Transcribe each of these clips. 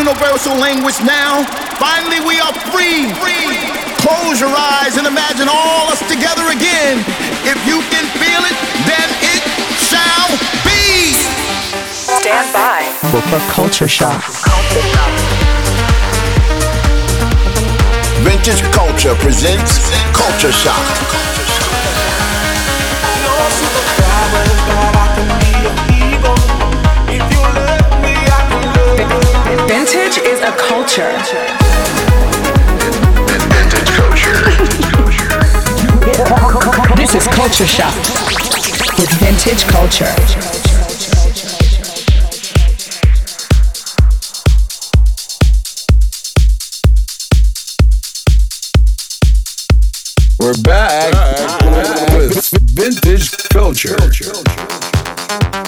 universal language now. Finally, we are free. free. Close your eyes and imagine all us together again. If you can feel it, then it shall be. Stand by for Culture Shock. Vintage Culture presents Culture Shock. Vintage is a culture. Vintage culture. this is Culture Shock with Vintage Culture. We're back, back with Vintage Culture. Vintage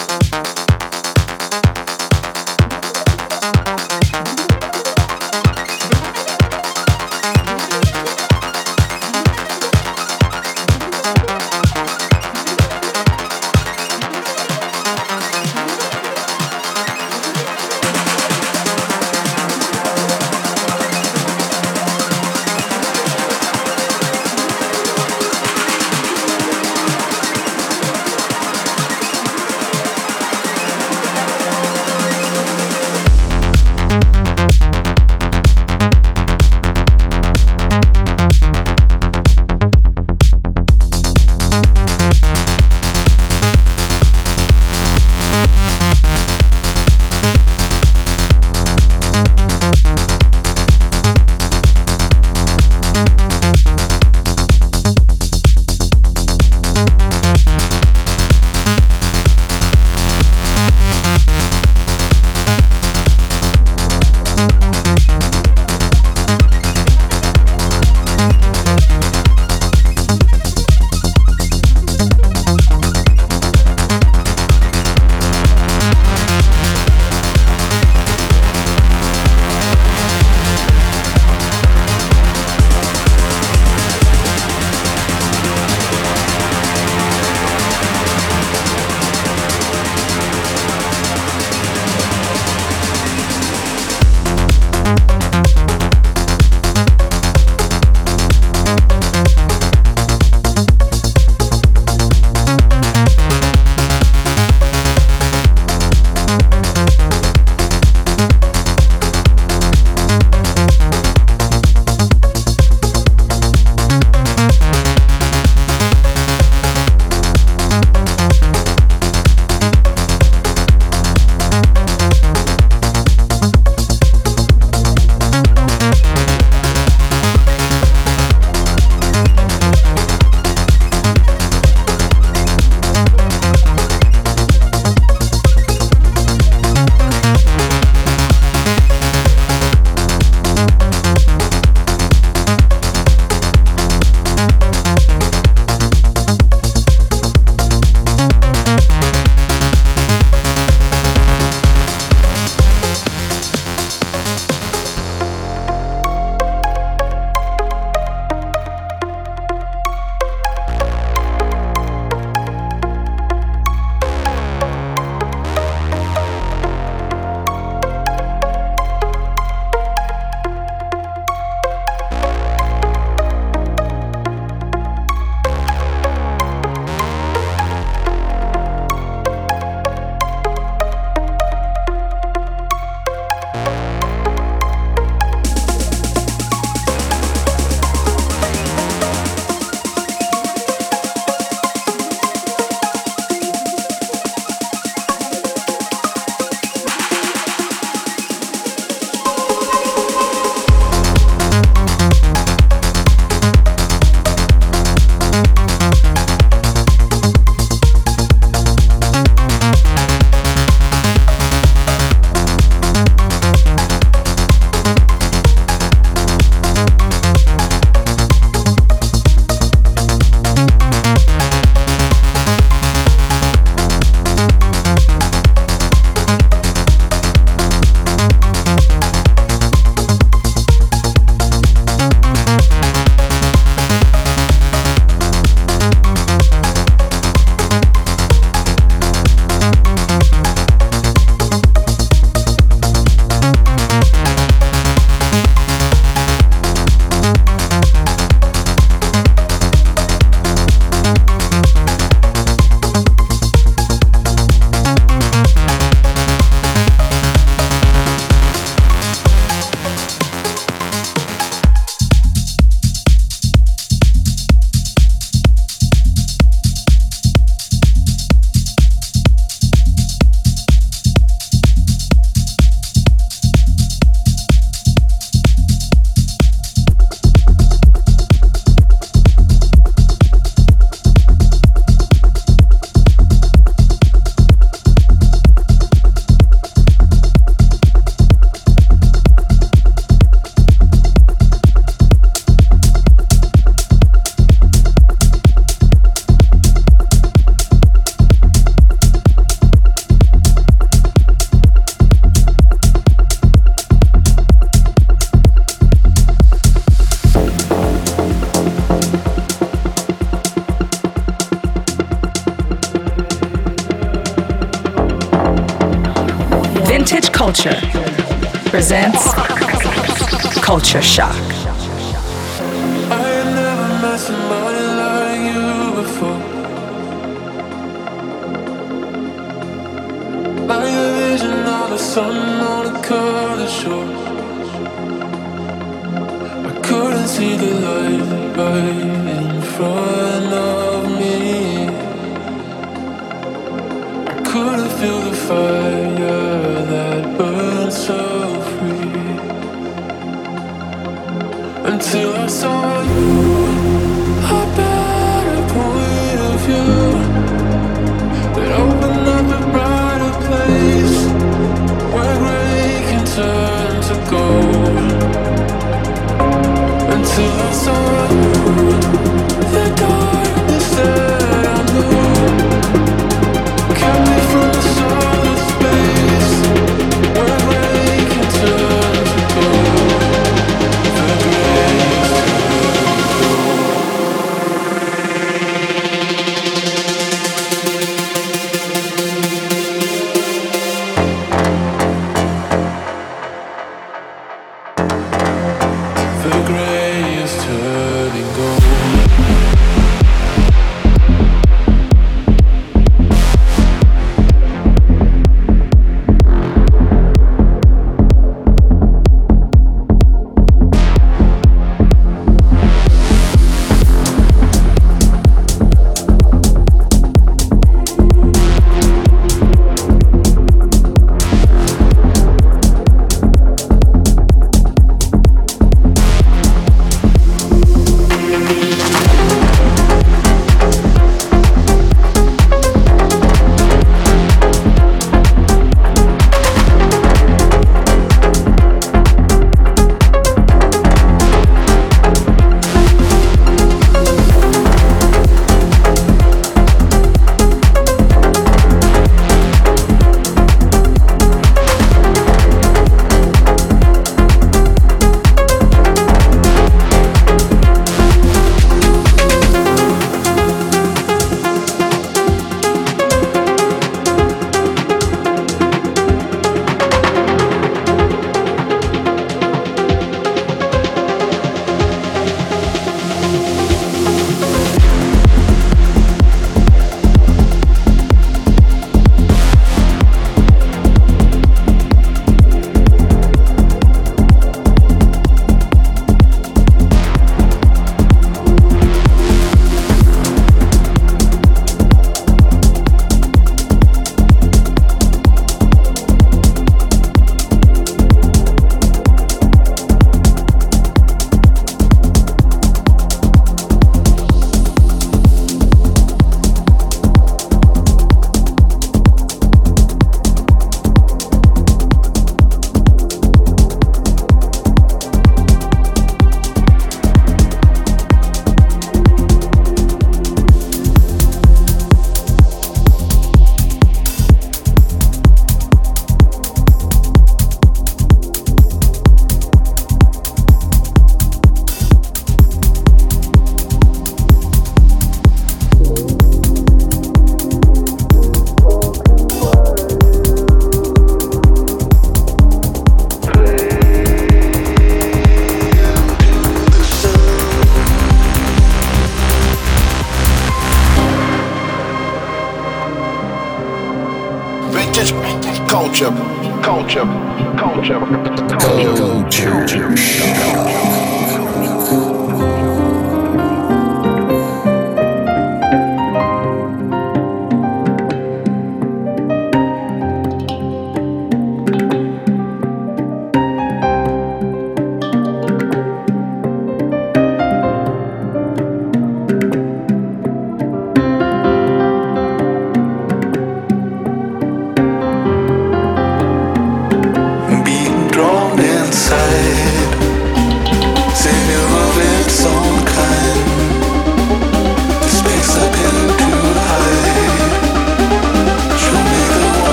Until I saw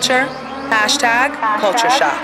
Culture, hashtag Culture Shock.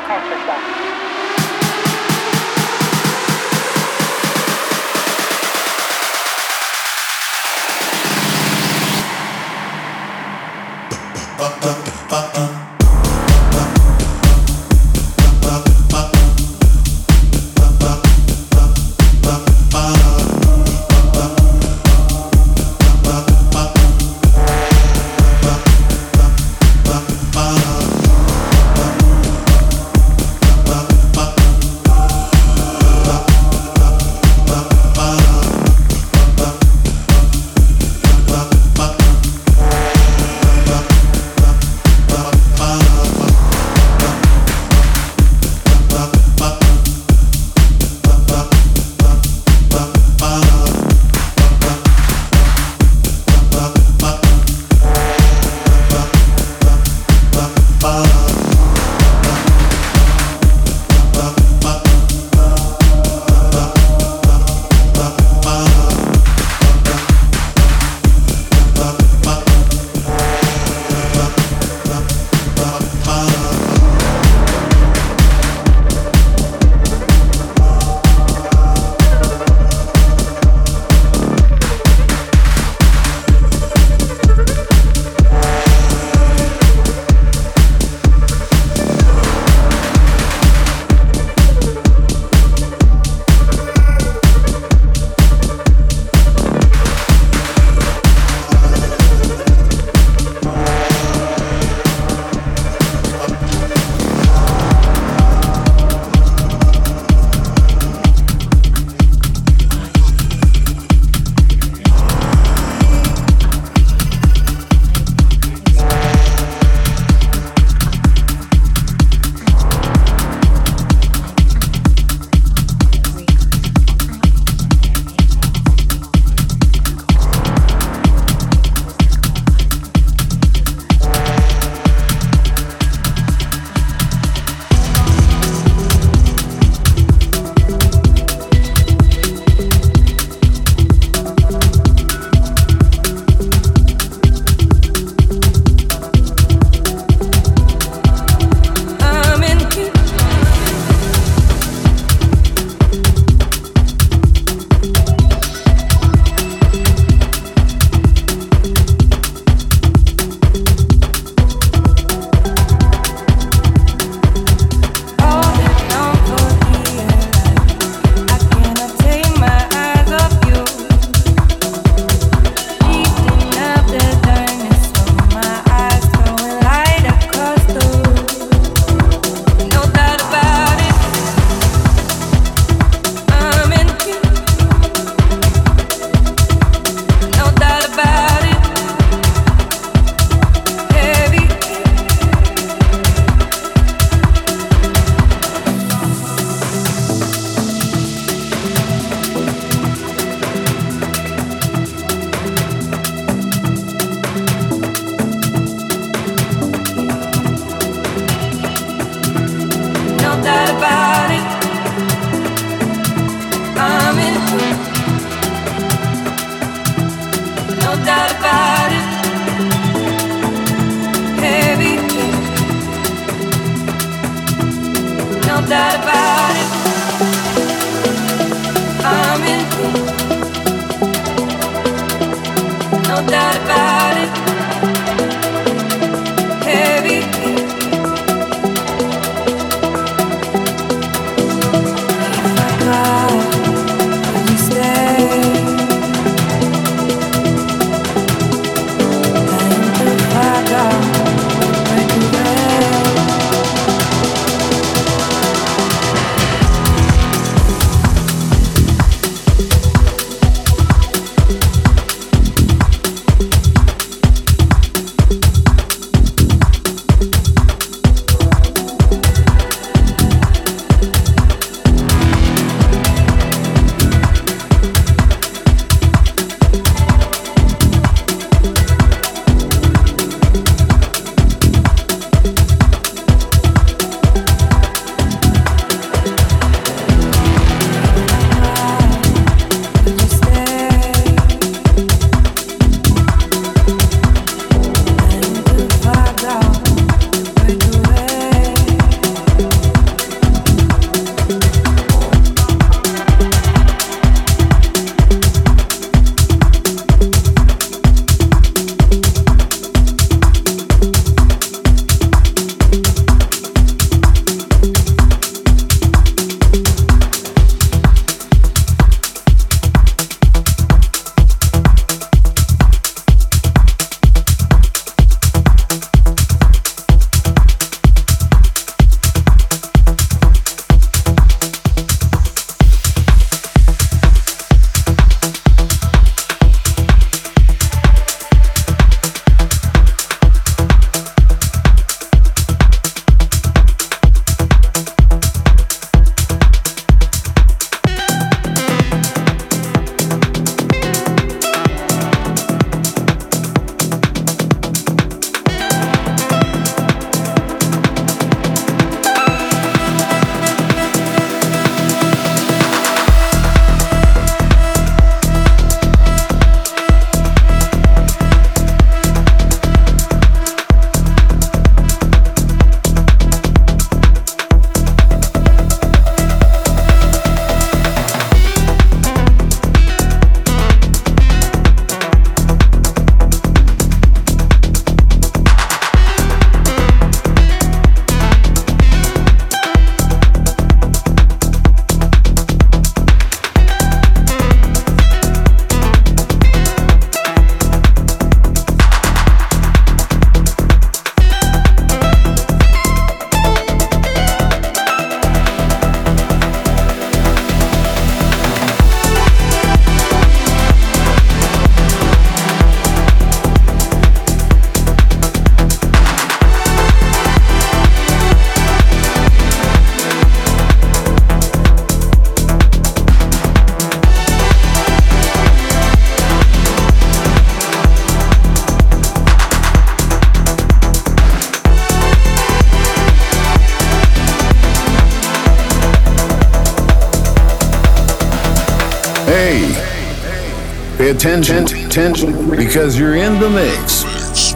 Because you're in the mix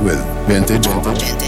with vintage, vintage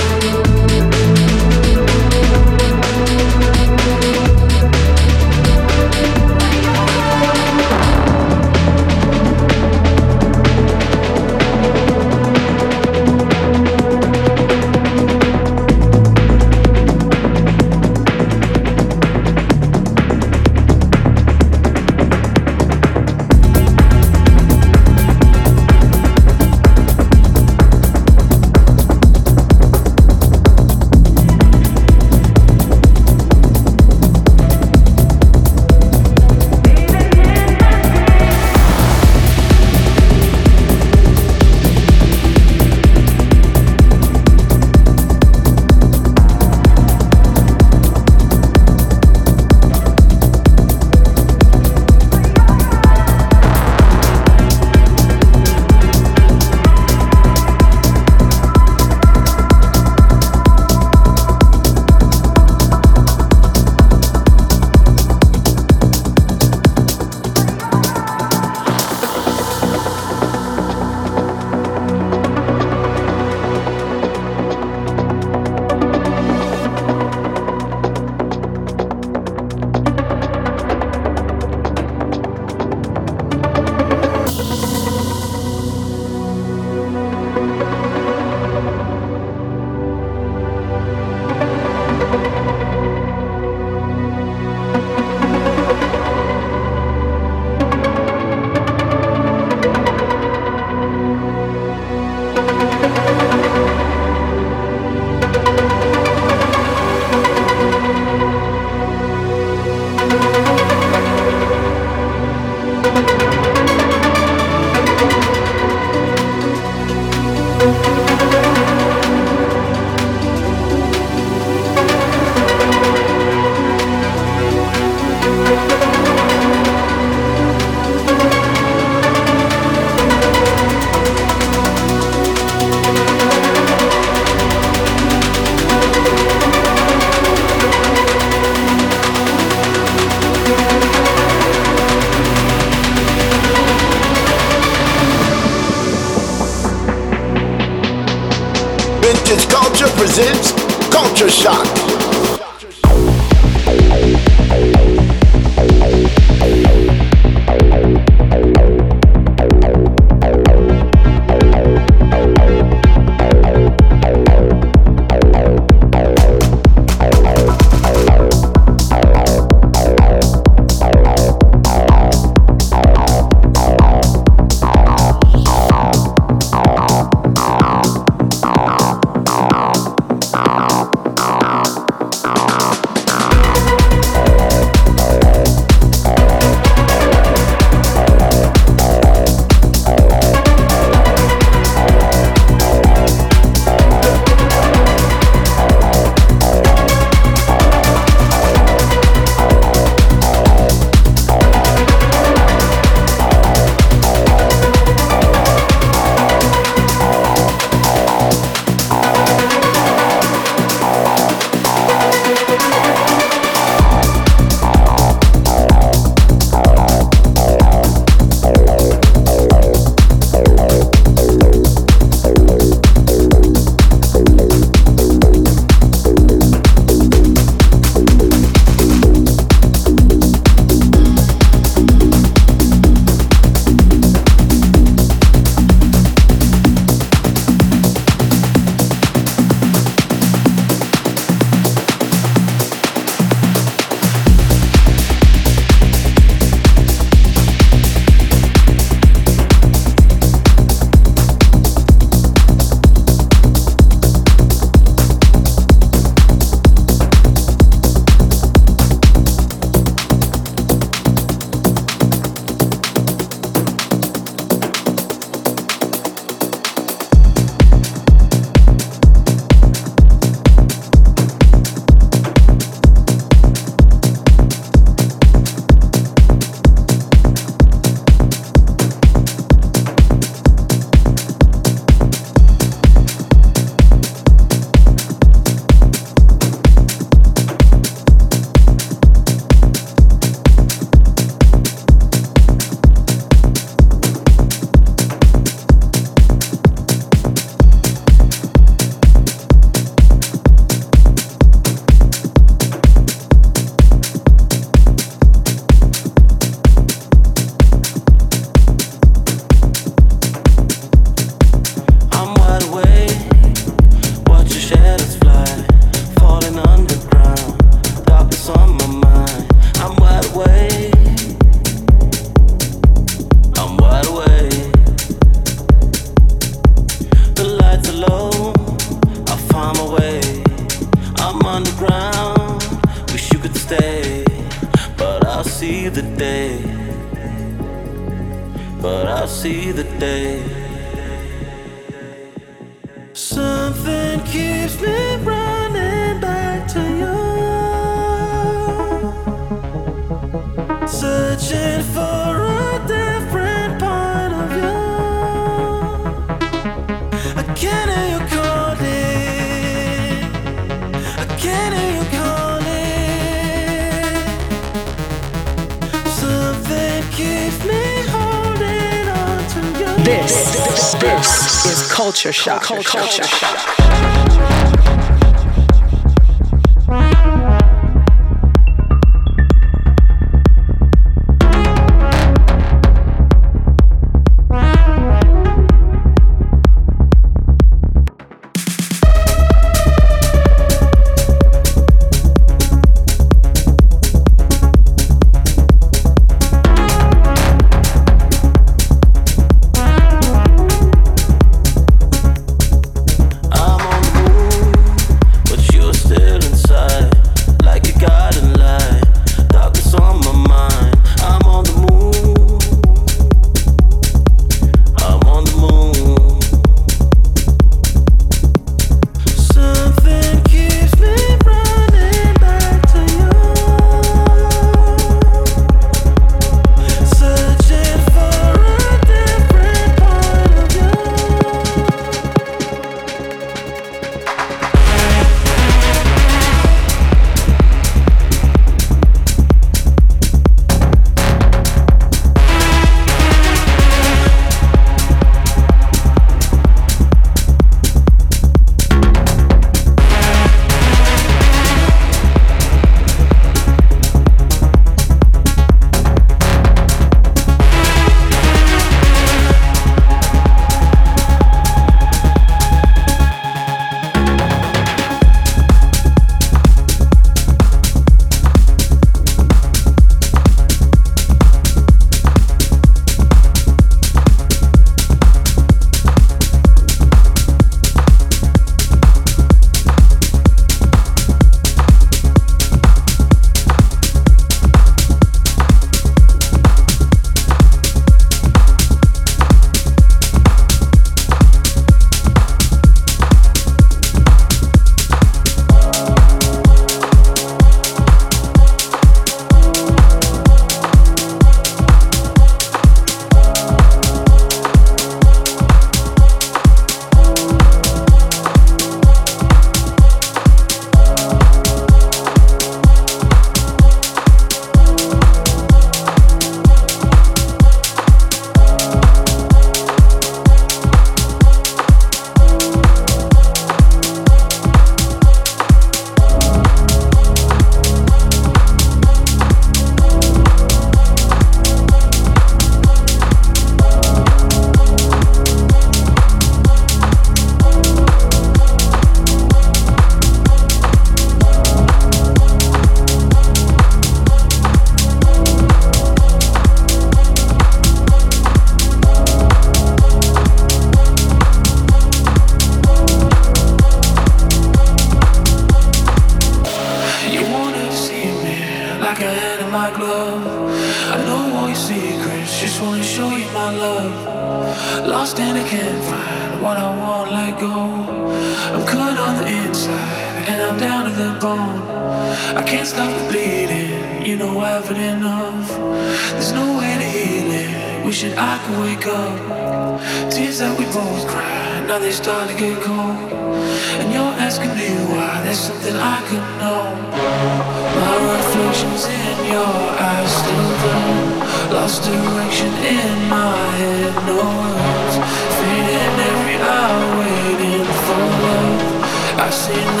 in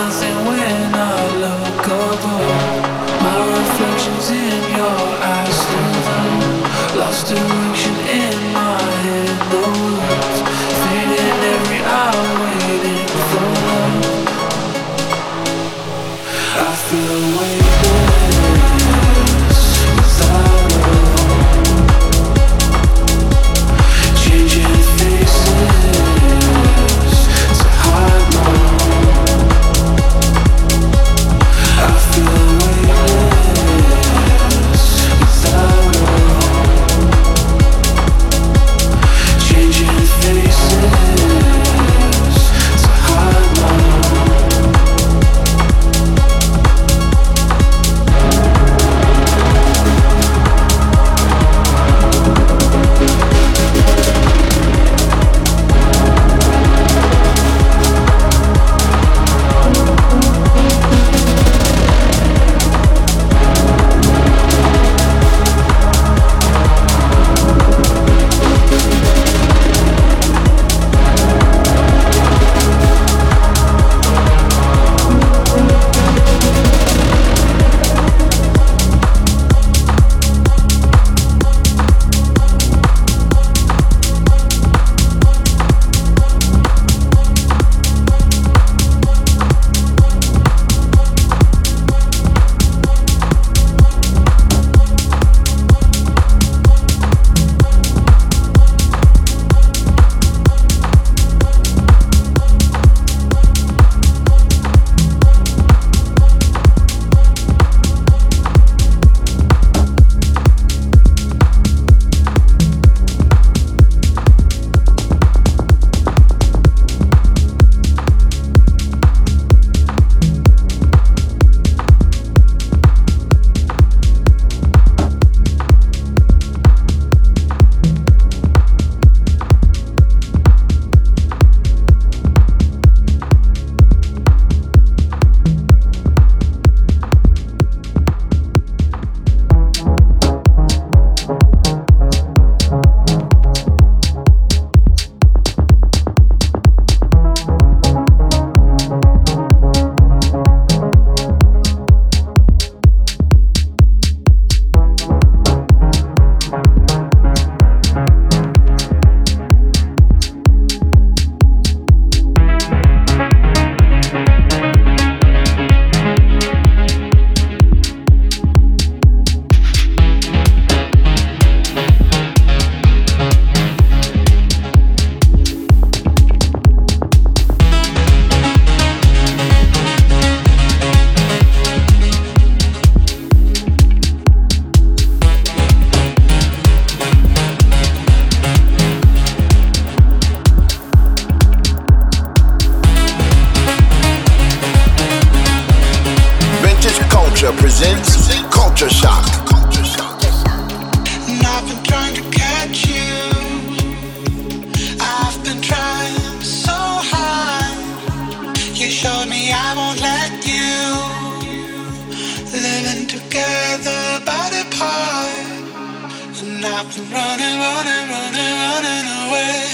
I've been running, running, running, running away.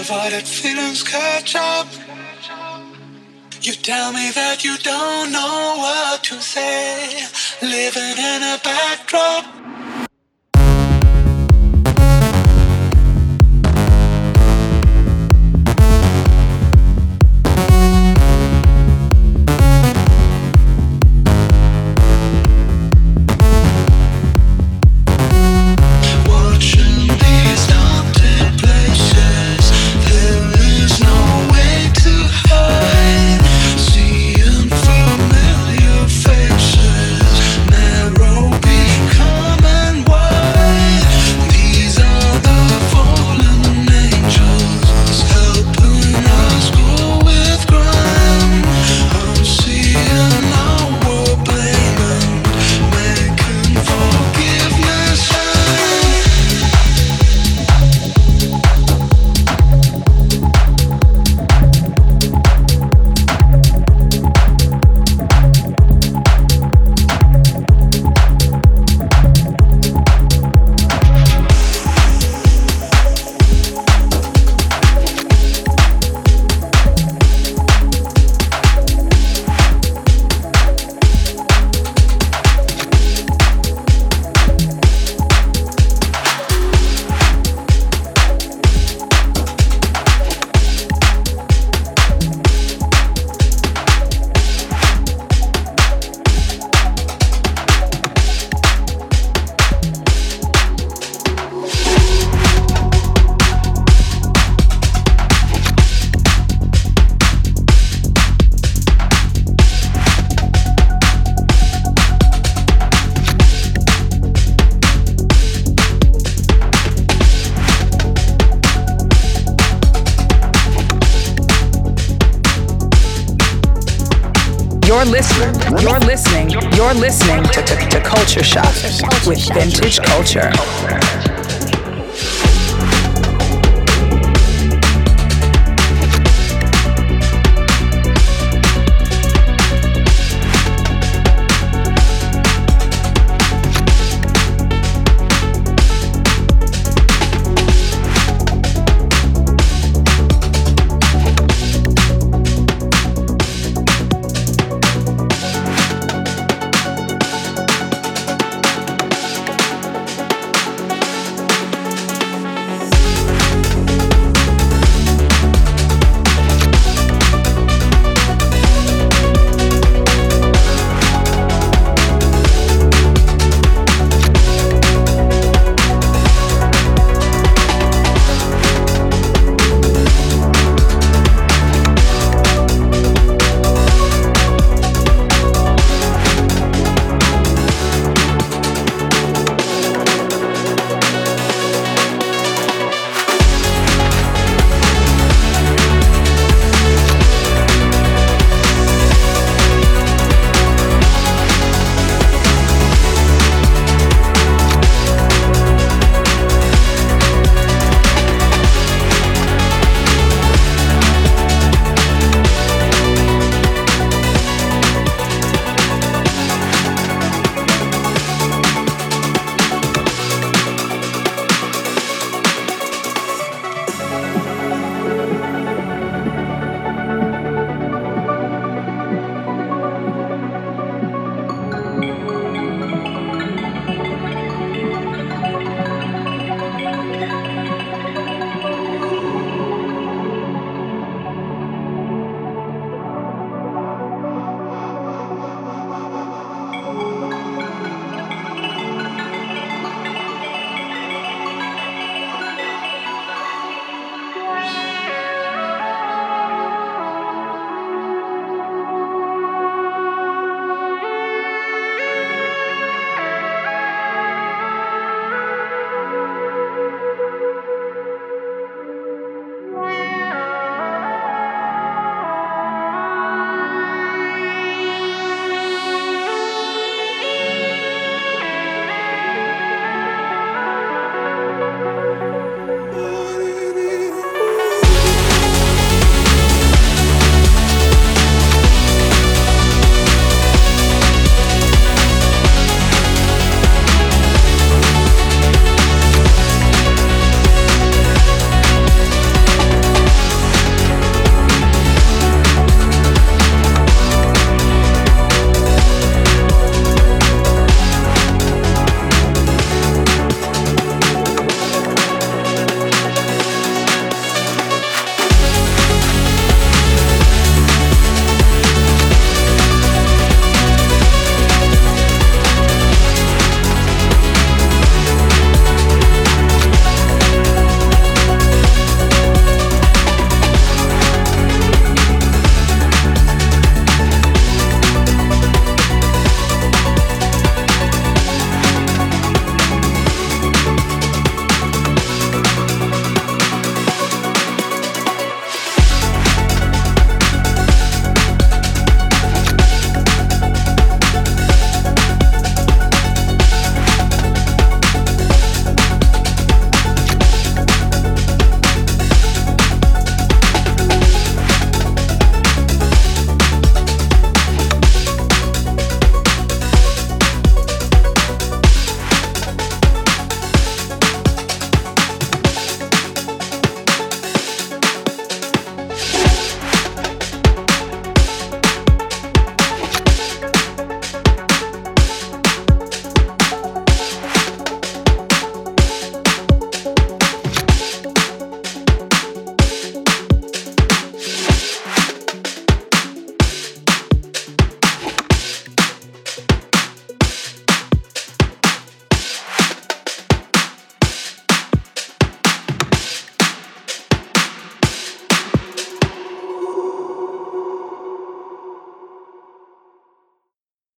Avoided feelings catch up. You tell me that you don't know what to say. Living in a backdrop. Culture.